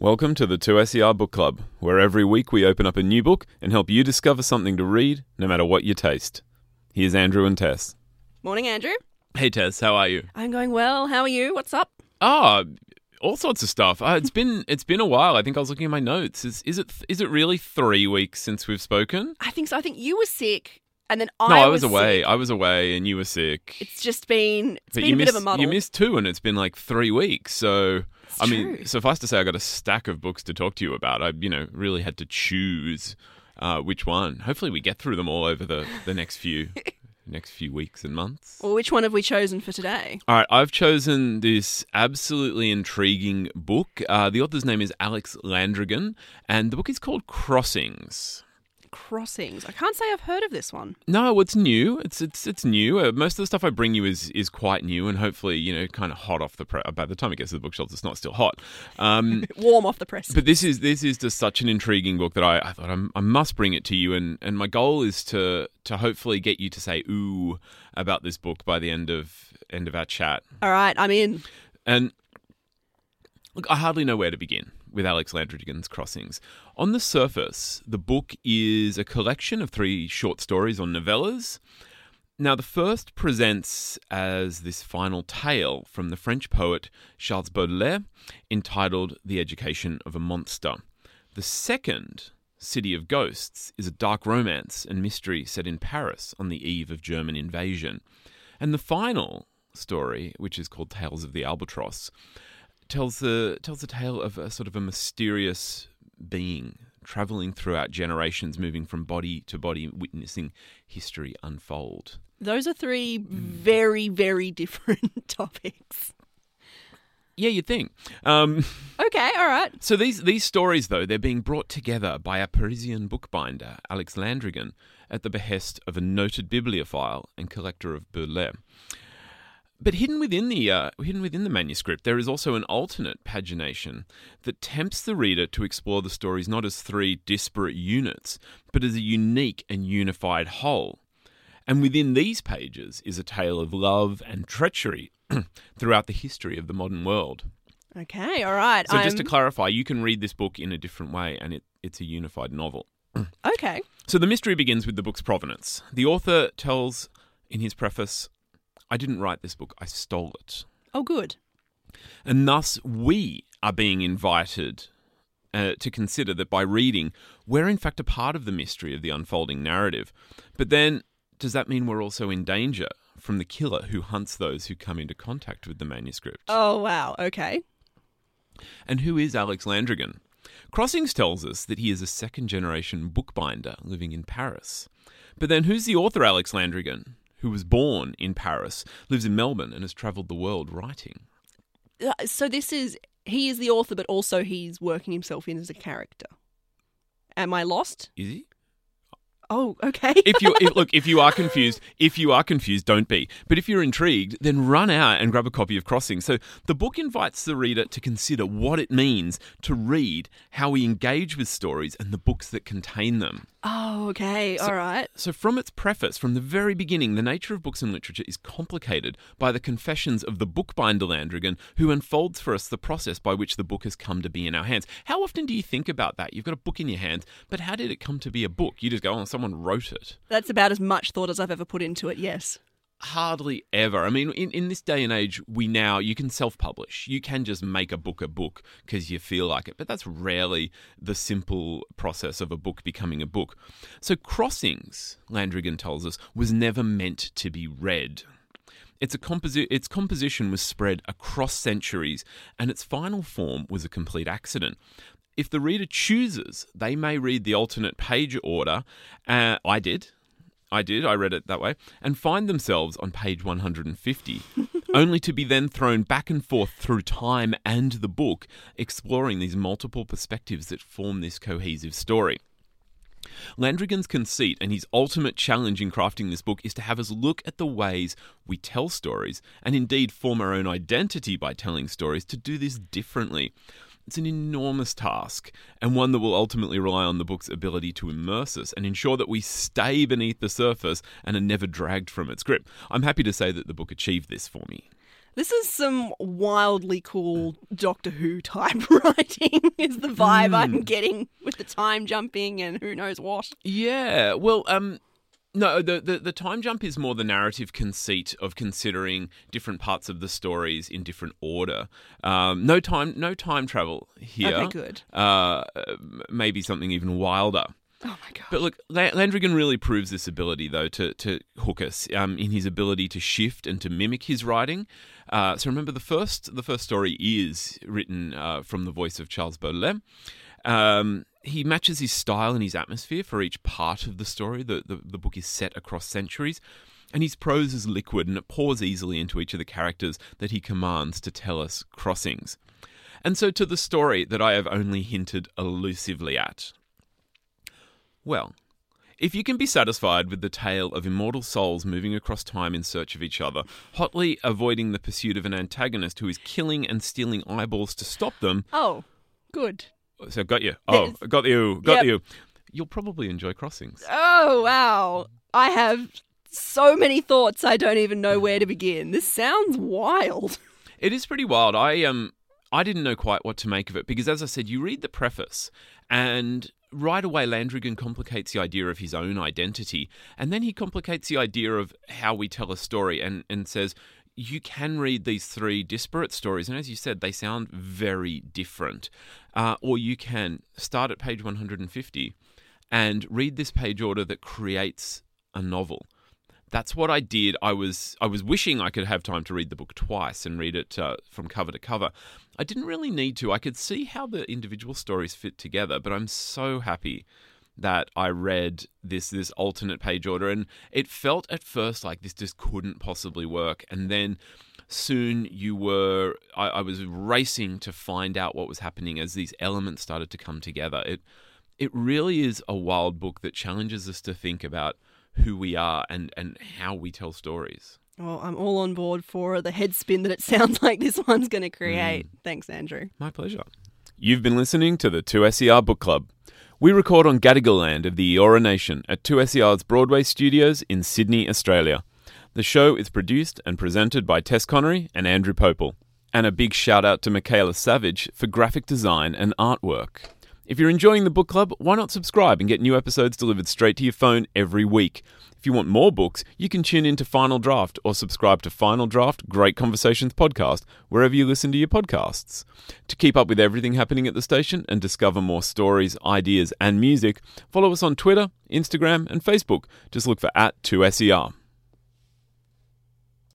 Welcome to the 2SER Book Club, where every week we open up a new book and help you discover something to read, no matter what your taste. Here's Andrew and Tess. Morning, Andrew. Hey Tess, how are you? I'm going well. How are you? What's up? Ah, all sorts of stuff. Uh, it's been it's been a while. I think I was looking at my notes. Is is it is it really three weeks since we've spoken? I think so. I think you were sick, and then I no, I was, was away. sick. I was away, and you were sick. It's just been it's but been you a bit of a muddle. you missed two, and it's been like three weeks. So It's I mean, suffice to say, I got a stack of books to talk to you about. I you know really had to choose uh, which one. Hopefully, we get through them all over the the next few next few weeks and months. Well, which one have we chosen for today? All right, I've chosen this absolutely intriguing book. Uh, the author's name is Alex Landragin, and the book is called Crossings. Crossings. I can't say I've heard of this one. No, it's new. It's it's it's new. Uh, most of the stuff I bring you is is quite new, and hopefully, you know, kind of hot off the press. By the time it gets to the bookshelves, it's not still hot. Um, Warm off the press. but this is this is just such an intriguing book that I, I thought I'm, I must bring it to you, and, and my goal is to to hopefully get you to say ooh about this book by the end of end of our chat. All right, I'm in. And look, I hardly know where to begin with Alex Landragin's Crossings. On the surface, the book is a collection of three short stories or novellas. Now, the first presents as this final tale from the French poet Charles Baudelaire entitled The Education of a Monster. The second, City of Ghosts, is a dark romance and mystery set in Paris on the eve of German invasion. And the final story, which is called Tales of the Albatross, tells the tells the tale of a sort of a mysterious being traveling throughout generations, moving from body to body, witnessing history unfold. Those are three very, very different topics. Yeah, you'd think. Um, Okay, all right. so these these stories, though, they're being brought together by a Parisian bookbinder, Alex Landragin, at the behest of a noted bibliophile and collector of Baudelaire. But hidden within the uh, hidden within the manuscript, there is also an alternate pagination that tempts the reader to explore the stories not as three disparate units, but as a unique and unified whole. And within these pages is a tale of love and treachery throughout the history of the modern world. Okay, all right. So I'm... just to clarify, you can read this book in a different way, and it, it's a unified novel. Okay. So the mystery begins with the book's provenance. The author tells in his preface, "I didn't write this book; I stole it." Oh, good. And thus, we are being invited uh, to consider that by reading, we're in fact a part of the mystery of the unfolding narrative. But then, does that mean we're also in danger from the killer who hunts those who come into contact with the manuscript? Oh, wow. Okay. And who is Alex Landragin? Crossings tells us that he is a second generation bookbinder living in Paris. But then who's the author Alex Landragin, who was born in Paris, lives in Melbourne, and has travelled the world writing? Uh, So this is he is the author, but also he's working himself in as a character. Am I lost? Is he? Oh, okay. if you if, look, if you are confused, if you are confused, don't be. But if you're intrigued, then run out and grab a copy of Crossing. So the book invites the reader to consider what it means to read, how we engage with stories, and the books that contain them. oh, okay. All right. So, from its preface, from the very beginning, the nature of books and literature is complicated by the confessions of the bookbinder Landragin, who unfolds for us the process by which the book has come to be in our hands. How often do you think about that? You've got a book in your hands, but how did it come to be a book? You just go, oh, someone wrote it. That's about as much thought as I've ever put into it. Yes. Hardly ever. I mean, in, in this day and age, we now, you can self publish. You can just make a book a book because you feel like it, but that's rarely the simple process of a book becoming a book. So, Crossings, Landragin tells us, was never meant to be read. It's a composi- its composition was spread across centuries, and its final form was a complete accident. If the reader chooses, they may read the alternate page order. Uh, I did. I did, I read it that way, and find themselves on page 150, only to be then thrown back and forth through time and the book, exploring these multiple perspectives that form this cohesive story. Landragin's conceit and his ultimate challenge in crafting this book is to have us look at the ways we tell stories, and indeed form our own identity by telling stories, to do this differently. It's an enormous task, and one that will ultimately rely on the book's ability to immerse us and ensure that we stay beneath the surface and are never dragged from its grip. I'm happy to say that the book achieved this for me. This is some wildly cool Doctor Who type writing, is the vibe I'm getting with the time jumping and who knows what. Yeah, well, um, no, the, the the time jump is more the narrative conceit of considering different parts of the stories in different order. Um, no time, no time travel here. Okay, good. Uh, maybe something even wilder. Oh my god. But look, Landragin really proves this ability, though, to, to hook us um, in his ability to shift and to mimic his writing. Uh, so remember, the first the first story is written uh, from the voice of Charles Baudelaire. Um, he matches his style and his atmosphere for each part of the story. The, the, the book is set across centuries. And his prose is liquid and it pours easily into each of the characters that he commands to tell us crossings. And so to the story that I have only hinted elusively at. Well, if you can be satisfied with the tale of immortal souls moving across time in search of each other, hotly avoiding the pursuit of an antagonist who is killing and stealing eyeballs to stop them, Oh, good. So got you. Oh, got you. Got Yep. you. You'll probably enjoy Crossings. Oh, wow. I have so many thoughts I don't even know where to begin. This sounds wild. It is pretty wild. I um I didn't know quite what to make of it because as I said, you read the preface and right away Landragin complicates the idea of his own identity and then he complicates the idea of how we tell a story and, and says you can read these three disparate stories, and as you said, they sound very different. Uh, or you can start at page 150 and read this page order that creates a novel that's what I did. I was I was wishing I could have time to read the book twice and read it uh, from cover to cover. I didn't really need to. I could see how the individual stories fit together, but I'm so happy that I read this this alternate page order, and it felt at first like this just couldn't possibly work, and then soon you were I, I was racing to find out what was happening as these elements started to come together. It it really is a wild book that challenges us to think about who we are and, and how we tell stories. Well, I'm all on board for the head spin that it sounds like this one's going to create. Mm. Thanks, Andrew. My pleasure. You've been listening to the 2SER Book Club. We record on Gadigal land of the Eora Nation at 2SER's Broadway studios in Sydney, Australia. The show is produced and presented by Tess Connery and Andrew Popel. And a big shout out to Michaela Savage for graphic design and artwork. If you're enjoying the book club, why not subscribe and get new episodes delivered straight to your phone every week? If you want more books, you can tune in to Final Draft or subscribe to Final Draft Great Conversations podcast wherever you listen to your podcasts. To keep up with everything happening at the station and discover more stories, ideas, and music, follow us on Twitter, Instagram, and Facebook. Just look for at 2SER.